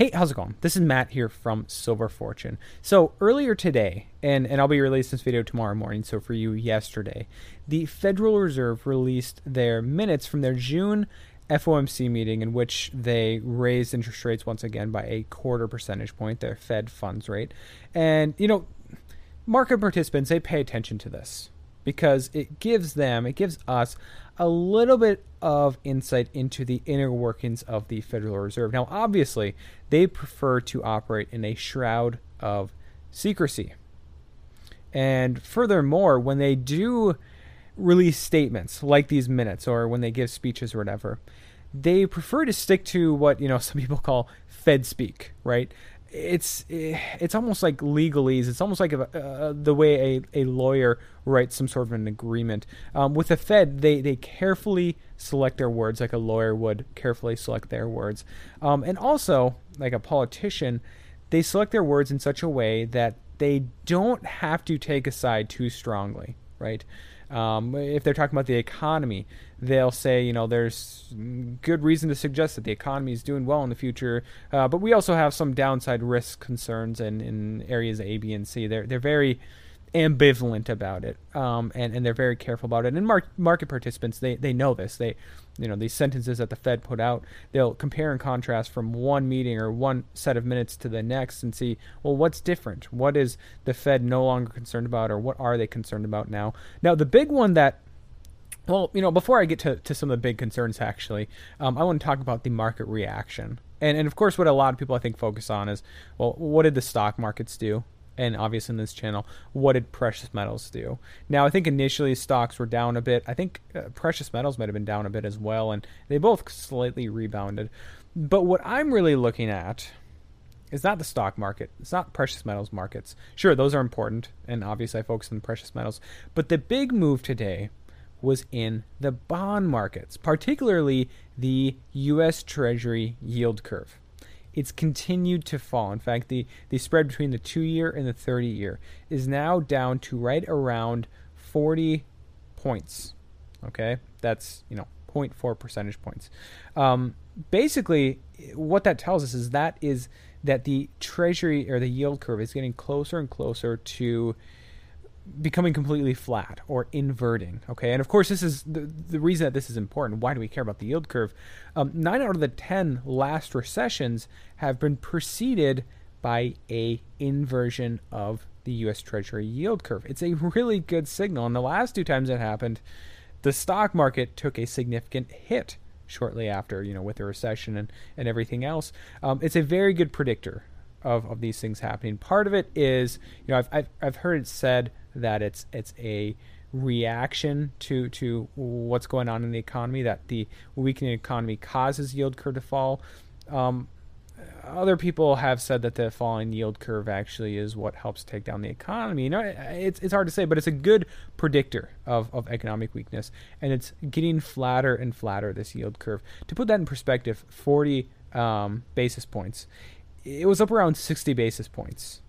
Hey, how's it going? This is Matt here from Silver Fortune. So earlier today, and, and I'll be releasing this video tomorrow morning, so for you yesterday, the Federal Reserve released their minutes from their June FOMC meeting in which they raised interest rates once again by a quarter percentage point, their Fed funds rate. And, you know, market participants, they pay attention to this because it gives them, it gives us a little bit of insight into the inner workings of the Federal Reserve. Now, obviously, they prefer to operate in a shroud of secrecy. And furthermore, when they do release statements like these minutes or when they give speeches or whatever, they prefer to stick to what, you know, some people call Fed speak, right? It's it's almost like legalese. It's almost like a, uh, the way a, a lawyer writes some sort of an agreement. Um, with the Fed, they, they carefully select their words like a lawyer would carefully select their words. Um, and also, like a politician, they select their words in such a way that they don't have to take a side too strongly, right? Um, if they're talking about the economy, they'll say, you know, there's good reason to suggest that the economy is doing well in the future, uh, but we also have some downside risk concerns in, in areas A, B, and C. They're they're very ambivalent about it, um, and and they're very careful about it. And mar- market participants they they know this. They you know these sentences that the Fed put out, they'll compare and contrast from one meeting or one set of minutes to the next and see well what's different. What is the Fed no longer concerned about, or what are they concerned about now? Now the big one that well, you know, before I get to, to some of the big concerns, actually, um, I want to talk about the market reaction. And, and of course, what a lot of people I think focus on is, well, what did the stock markets do? And obviously in this channel, what did precious metals do? Now, I think initially stocks were down a bit. I think uh, precious metals might have been down a bit as well, and they both slightly rebounded. But what I'm really looking at is not the stock market. It's not precious metals markets. Sure, those are important, and obviously I focus on precious metals. But the big move today was in the bond markets, particularly the U.S. Treasury yield curve it's continued to fall. In fact, the, the spread between the two year and the 30 year is now down to right around 40 points. Okay, that's, you know, 0.4 percentage points. Um, basically, what that tells us is that is that the treasury or the yield curve is getting closer and closer to becoming completely flat or inverting. Okay, and of course, this is the, the reason that this is important. Why do we care about the yield curve? Um, nine out of the ten last recessions have been preceded by a inversion of the U.S. Treasury yield curve. It's a really good signal. And the last two times it happened, the stock market took a significant hit shortly after, you know, with the recession and, and everything else. Um, it's a very good predictor of, of these things happening. Part of it is, you know, I've, I've, I've heard it said that it's it's a reaction to to what's going on in the economy that the weakening economy causes yield curve to fall. Um, other people have said that the falling yield curve actually is what helps take down the economy. You know, it's it's hard to say, but it's a good predictor of, of economic weakness, and it's getting flatter and flatter. This yield curve. To put that in perspective, 40 um, basis points. It was up around 60 basis points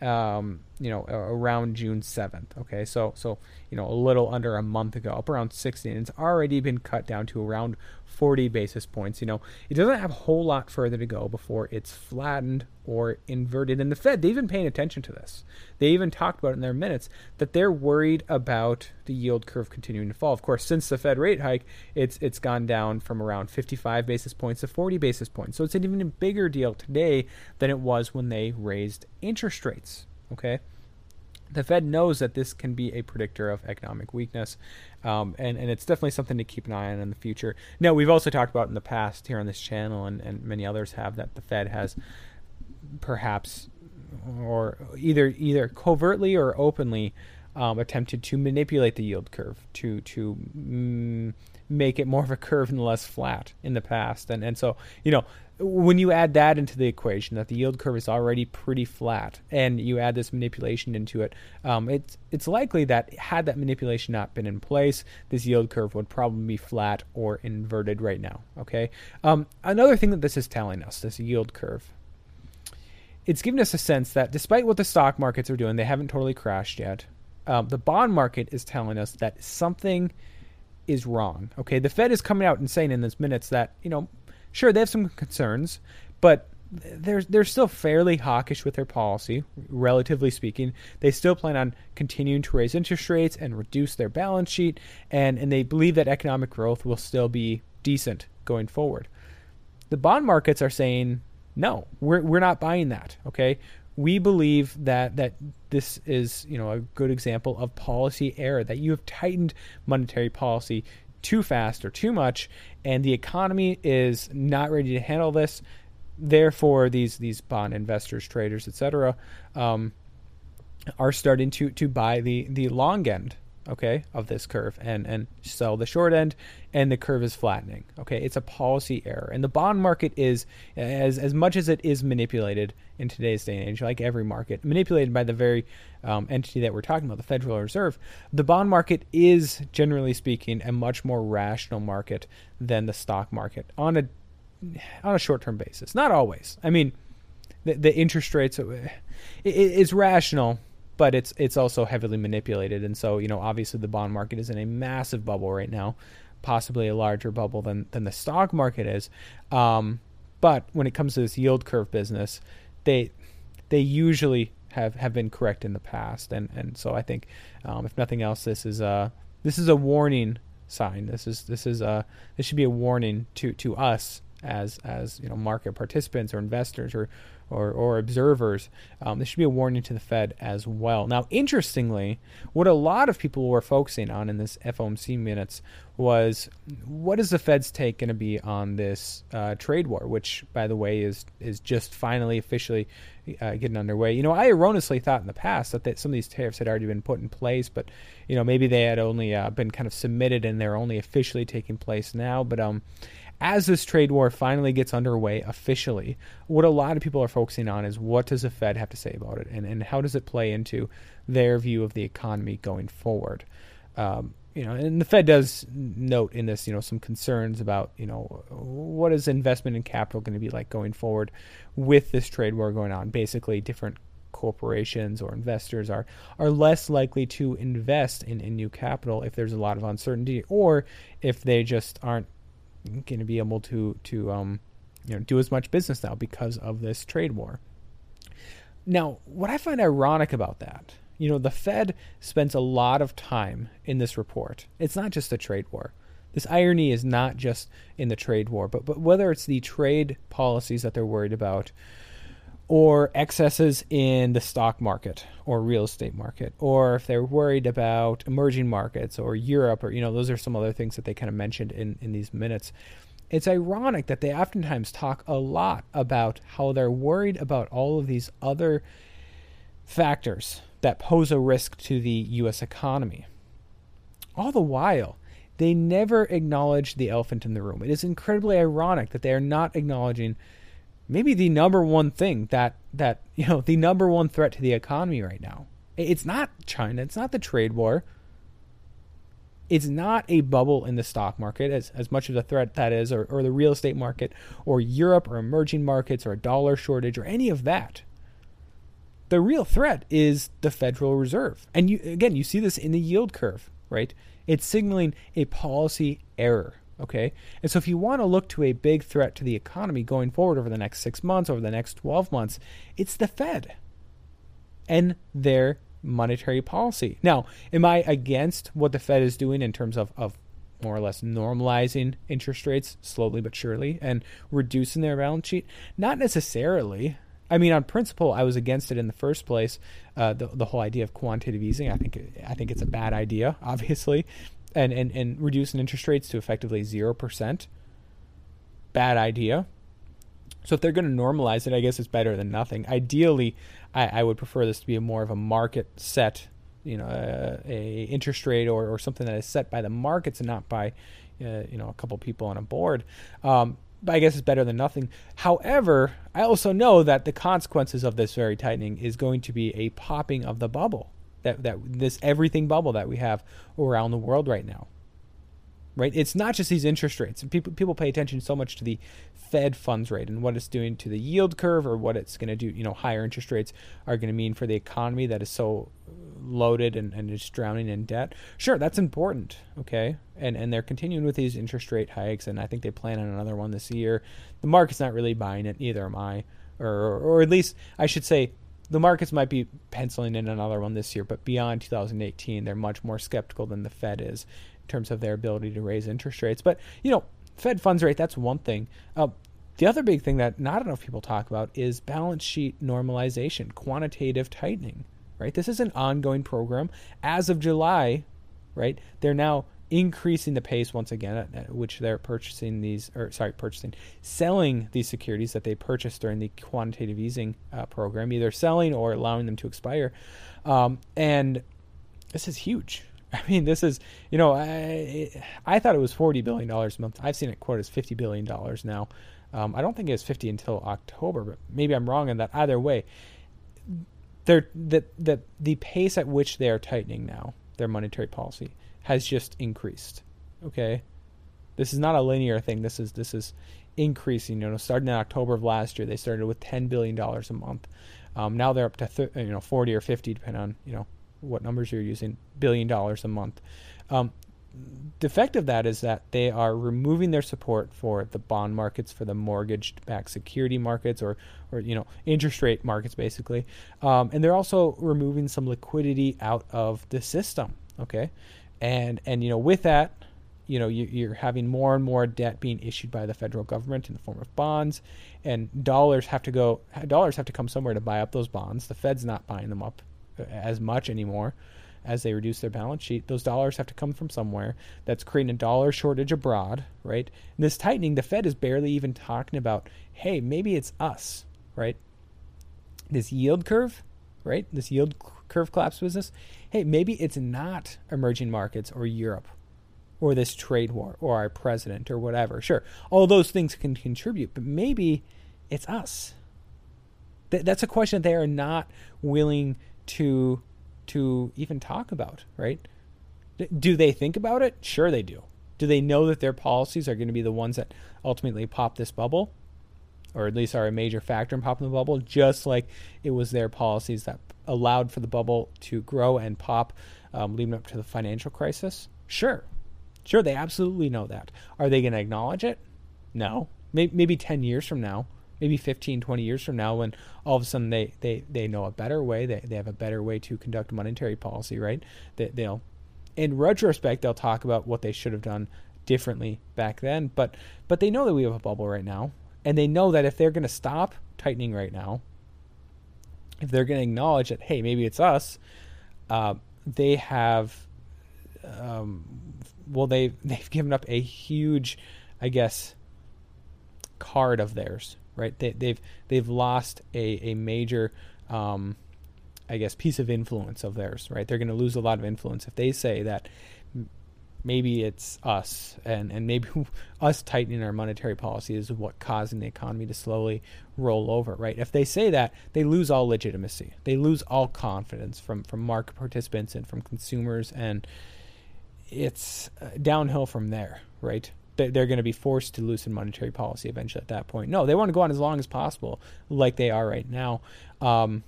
um, you know, around June 7th. Okay, so so you know, a little under a month ago, up around 60, and it's already been cut down to around 40 basis points. You know, it doesn't have a whole lot further to go before it's flattened or inverted. And the Fed, they've been paying attention to this. They even talked about it in their minutes that they're worried about the yield curve continuing to fall. Of course, since the Fed rate hike, it's it's gone down from around 55 basis points to 40 basis points. So it's an even bigger deal today than it was when they raised interest rates. Okay the Fed knows that this can be a predictor of economic weakness, um, and and it's definitely something to keep an eye on in the future. Now, we've also talked about in the past here on this channel, and, and many others have that the Fed has perhaps, or either either covertly or openly, um, attempted to manipulate the yield curve to to mm, make it more of a curve and less flat in the past. And and so you know when you add that into the equation, that the yield curve is already pretty flat, and you add this manipulation into it, um, it's it's likely that had that manipulation not been in place, this yield curve would probably be flat or inverted right now. Okay. Um, another thing that this is telling us, this yield curve, it's given us a sense that despite what the stock markets are doing, they haven't totally crashed yet. Um, the bond market is telling us that something is wrong. Okay, the Fed is coming out and saying in this minutes that you know sure they have some concerns, but they're they're still fairly hawkish with their policy, relatively speaking. They still plan on continuing to raise interest rates and reduce their balance sheet, and and they believe that economic growth will still be decent going forward. The bond markets are saying no, we're we're not buying that. Okay, we believe that that this is you know a good example of policy error that you have tightened monetary policy too fast or too much, and the economy is not ready to handle this. Therefore, these these bond investors, traders, etc., um, are starting to to buy the the long end okay, of this curve and, and sell the short end, and the curve is flattening. Okay, it's a policy error. And the bond market is, as, as much as it is manipulated in today's day and age, like every market, manipulated by the very um, entity that we're talking about, the Federal Reserve, the bond market is, generally speaking, a much more rational market than the stock market on a on a short term basis. Not always. I mean, the, the interest rates, it, it's rational but it's it's also heavily manipulated. And so, you know, obviously the bond market is in a massive bubble right now, possibly a larger bubble than than the stock market is. Um, but when it comes to this yield curve business, they they usually have, have been correct in the past, and and so I think, um, if nothing else, this is a this is a warning sign. This is this is a this should be a warning to to us as as you know market participants or investors or or, or observers, um, this should be a warning to the Fed as well. Now, interestingly, what a lot of people were focusing on in this FOMC minutes was what is the Fed's take going to be on this uh, trade war, which, by the way, is is just finally officially uh, getting underway. You know, I erroneously thought in the past that, that some of these tariffs had already been put in place, but you know maybe they had only uh, been kind of submitted and they're only officially taking place now. But um, as this trade war finally gets underway officially, what a lot of people are focusing on is what does the Fed have to say about it, and, and how does it play into their view of the economy going forward. Um, you know, and the Fed does note in this, you know, some concerns about, you know, what is investment in capital going to be like going forward with this trade war going on. Basically, different corporations or investors are are less likely to invest in, in new capital if there's a lot of uncertainty or if they just aren't going to be able to to um, you know do as much business now because of this trade war. Now, what I find ironic about that, you know, the Fed spends a lot of time in this report. It's not just the trade war. This irony is not just in the trade war, but but whether it's the trade policies that they're worried about, or excesses in the stock market or real estate market, or if they're worried about emerging markets or Europe, or you know, those are some other things that they kind of mentioned in, in these minutes. It's ironic that they oftentimes talk a lot about how they're worried about all of these other factors that pose a risk to the US economy. All the while, they never acknowledge the elephant in the room. It is incredibly ironic that they are not acknowledging maybe the number one thing that that you know the number one threat to the economy right now. It's not China. It's not the trade war. It's not a bubble in the stock market, as, as much of a threat that is, or, or the real estate market, or Europe, or emerging markets, or a dollar shortage, or any of that. The real threat is the Federal Reserve. And you again, you see this in the yield curve, right? It's signaling a policy error Okay. And so if you want to look to a big threat to the economy going forward over the next six months, over the next 12 months, it's the Fed and their monetary policy. Now, am I against what the Fed is doing in terms of, of more or less normalizing interest rates slowly but surely and reducing their balance sheet? Not necessarily. I mean, on principle, I was against it in the first place. Uh, the the whole idea of quantitative easing, I think, I think it's a bad idea. Obviously, and, and, and reducing interest rates to effectively 0%. Bad idea. So if they're going to normalize it, I guess it's better than nothing. Ideally, I, I would prefer this to be more of a market set you know a, a interest rate or, or something that is set by the markets and not by uh, you know a couple people on a board. Um, but I guess it's better than nothing. However, I also know that the consequences of this very tightening is going to be a popping of the bubble that that this everything bubble that we have around the world right now right? It's not just these interest rates. People people pay attention so much to the Fed funds rate and what it's doing to the yield curve or what it's going to do. You know, higher interest rates are going to mean for the economy that is so loaded and, and is drowning in debt. Sure, that's important. Okay, and and they're continuing with these interest rate hikes, and I think they plan on another one this year. The market's not really buying it. Neither am I, or or at least I should say the markets might be penciling in another one this year, but beyond 2018, they're much more skeptical than the Fed is in terms of their ability to raise interest rates. But, you know, Fed funds rate, that's one thing. Uh, the other big thing that not enough people talk about is balance sheet normalization, quantitative tightening, right? This is an ongoing program. As of July, right, they're now increasing the pace once again at, at which they're purchasing these, or sorry, purchasing, selling these securities that they purchased during the quantitative easing uh, program, either selling or allowing them to expire. Um, and this is huge, I mean, this is you know I I thought it was forty billion dollars a month. I've seen it quoted as fifty billion dollars now. Um, I don't think it's fifty until October, but maybe I'm wrong on that. Either way, they're, the the the pace at which they are tightening now their monetary policy has just increased. Okay, this is not a linear thing. This is this is increasing. You know, starting in October of last year, they started with ten billion dollars a month. Um, now they're up to th- you know forty or fifty, depending on you know what numbers you're using, billion dollars a month. Um, the effect of that is that they are removing their support for the bond markets, for the mortgage-backed security markets, or, or you know, interest rate markets, basically, um, and they're also removing some liquidity out of the system. Okay, and and you know, with that, you know, you, are having more and more debt being issued by the federal government in the form of bonds, and dollars have to go. Dollars have to come somewhere to buy up those bonds. The Fed's not buying them up as much anymore as they reduce their balance sheet. Those dollars have to come from somewhere. That's creating a dollar shortage abroad, right? And this tightening, the Fed is barely even talking about, hey, maybe it's us, right? This yield curve, right? This yield curve collapse business. Hey, maybe it's not emerging markets or Europe or this trade war or our president or whatever. Sure, all those things can contribute, but maybe it's us. Th- that's a question that they are not willing to to even talk about, right? Do they think about it? Sure they do. Do they know that their policies are going to be the ones that ultimately pop this bubble? Or at least are a major factor in popping the bubble, just like it was their policies that allowed for the bubble to grow and pop um, leading up to the financial crisis? Sure. Sure, they absolutely know that. Are they going to acknowledge it? No. Maybe, maybe 10 years from now, maybe 15, 20 years from now when all of a sudden they, they, they know a better way, they, they have a better way to conduct monetary policy, right? They, they'll, in retrospect, they'll talk about what they should have done differently back then, but, but they know that we have a bubble right now. And they know that if they're going to stop tightening right now, if they're going to acknowledge that, hey, maybe it's us, uh, they have, um, well, they they've given up a huge, I guess, card of theirs, right? They, have they've, they've lost a a major, um, I guess, piece of influence of theirs, right? They're going to lose a lot of influence if they say that maybe it's us and, and maybe us tightening our monetary policy is what causing the economy to slowly roll over, right? If they say that, they lose all legitimacy. They lose all confidence from, from market participants and from consumers, and it's uh, downhill from there, right? They're going to be forced to loosen monetary policy eventually at that point. No, they want to go on as long as possible, like they are right now. Um,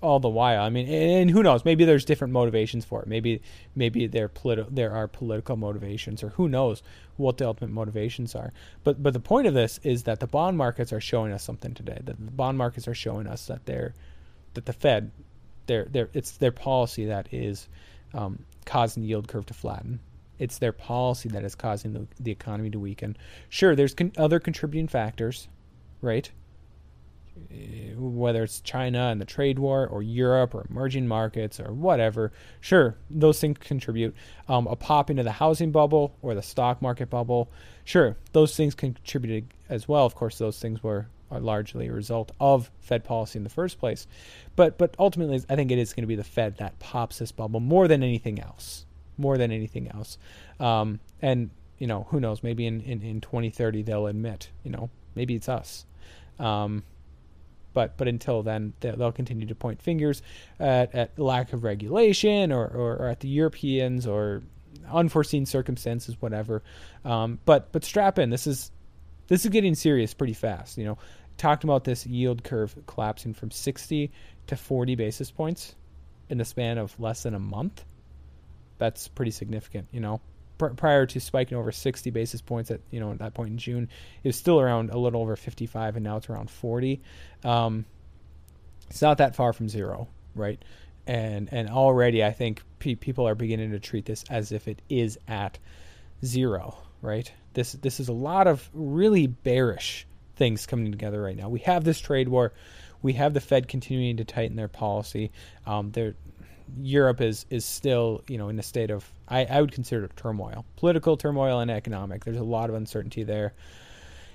all the while, I mean, and who knows? Maybe there's different motivations for it. Maybe, maybe there politi- there are political motivations, or who knows what the ultimate motivations are. But but the point of this is that the bond markets are showing us something today. That the bond markets are showing us that they're that the Fed, their their it's their policy that is um, causing the yield curve to flatten it's their policy that is causing the, the economy to weaken. Sure, there's con- other contributing factors, right? whether it's China and the trade war, or Europe, or emerging markets, or whatever. Sure, those things contribute. Um, a pop into the housing bubble or the stock market bubble. Sure, those things contributed as well. Of course, those things were are largely a result of Fed policy in the first place. But but ultimately, I think it is going to be the Fed that pops this bubble more than anything else. More than anything else. Um, and you know, who knows? Maybe in, in, in 2030 they'll admit, you know, maybe it's us. Um, but but until then, they'll continue to point fingers at, at lack of regulation or, or, or at the Europeans or unforeseen circumstances, whatever. Um, but but strap in. This is this is getting serious pretty fast. You know, talked about this yield curve collapsing from 60 to 40 basis points in the span of less than a month. That's pretty significant. You know, Pr- prior to spiking over 60 basis points at you know at that point in June, it was still around a little over 55, and now it's around 40. Um, it's not that far from zero, right? And and already I think pe- people are beginning to treat this as if it is at zero, right? This this is a lot of really bearish things coming together right now. We have this trade war, we have the Fed continuing to tighten their policy. Um, Europe is is still you know in a state of I, I would consider turmoil, political turmoil and economic. There's a lot of uncertainty there.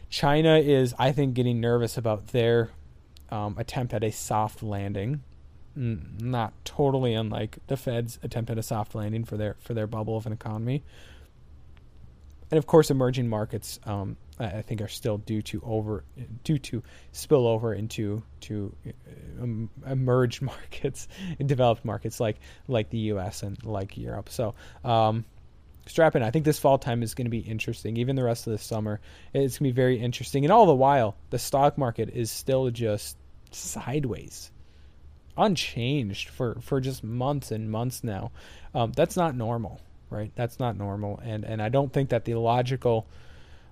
China is I think getting nervous about their um, attempt at a soft landing. not totally unlike the Fed's attempt at a soft landing for their for their bubble of an economy and of course, emerging markets um, I think are still due to over due to spill over into to um, emerged markets in developed markets like like the U.S. and like Europe. So. Um, strap in. I think this fall time is going to be interesting. Even the rest of the summer, it's going to be very interesting. And all the while, the stock market is still just sideways, unchanged for for just months and months now. Um, that's not normal right? That's not normal, and and I don't think that the logical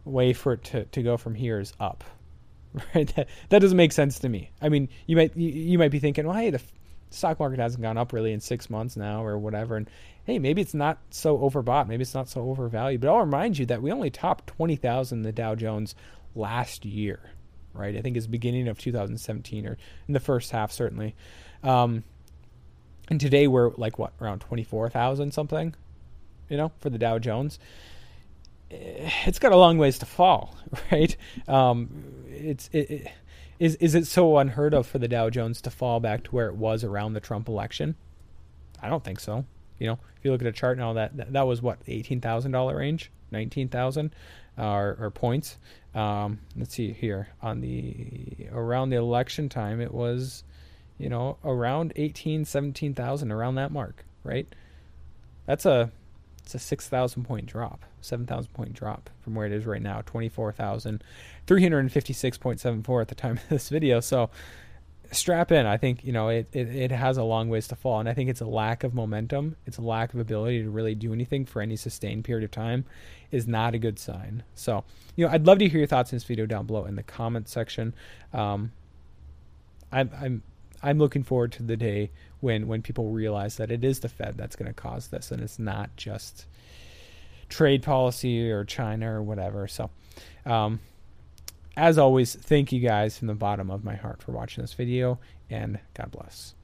way for it to, to go from here is up, right? That that doesn't make sense to me. I mean, you might you, you might be thinking, well, hey, the stock market hasn't gone up really in six months now, or whatever, and hey, maybe it's not so overbought, maybe it's not so overvalued. But I'll remind you that we only topped twenty thousand the Dow Jones last year, right? I think it's beginning of 2017 or in the first half certainly. Um, and today we're like what around 24,000 something you know, for the Dow Jones, it's got a long ways to fall, right? Um, it's it, it, is is it so unheard of for the Dow Jones to fall back to where it was around the Trump election? I don't think so. You know, if you look at a chart now, that that, that was what eighteen thousand dollar range, nineteen thousand, uh, or, or points. Um, let's see here on the around the election time, it was, you know, around 18, 17,000, around that mark, right? That's a it's a 6,000 point drop, 7,000 point drop from where it is right now, 24,356.74 at the time of this video. So strap in. I think, you know, it, it, it, has a long ways to fall. And I think it's a lack of momentum. It's a lack of ability to really do anything for any sustained period of time is not a good sign. So, you know, I'd love to hear your thoughts in this video down below in the comments section. Um, I'm, I'm I'm looking forward to the day when when people realize that it is the Fed that's going to cause this, and it's not just trade policy or China or whatever. So, um, as always, thank you guys from the bottom of my heart for watching this video, and God bless.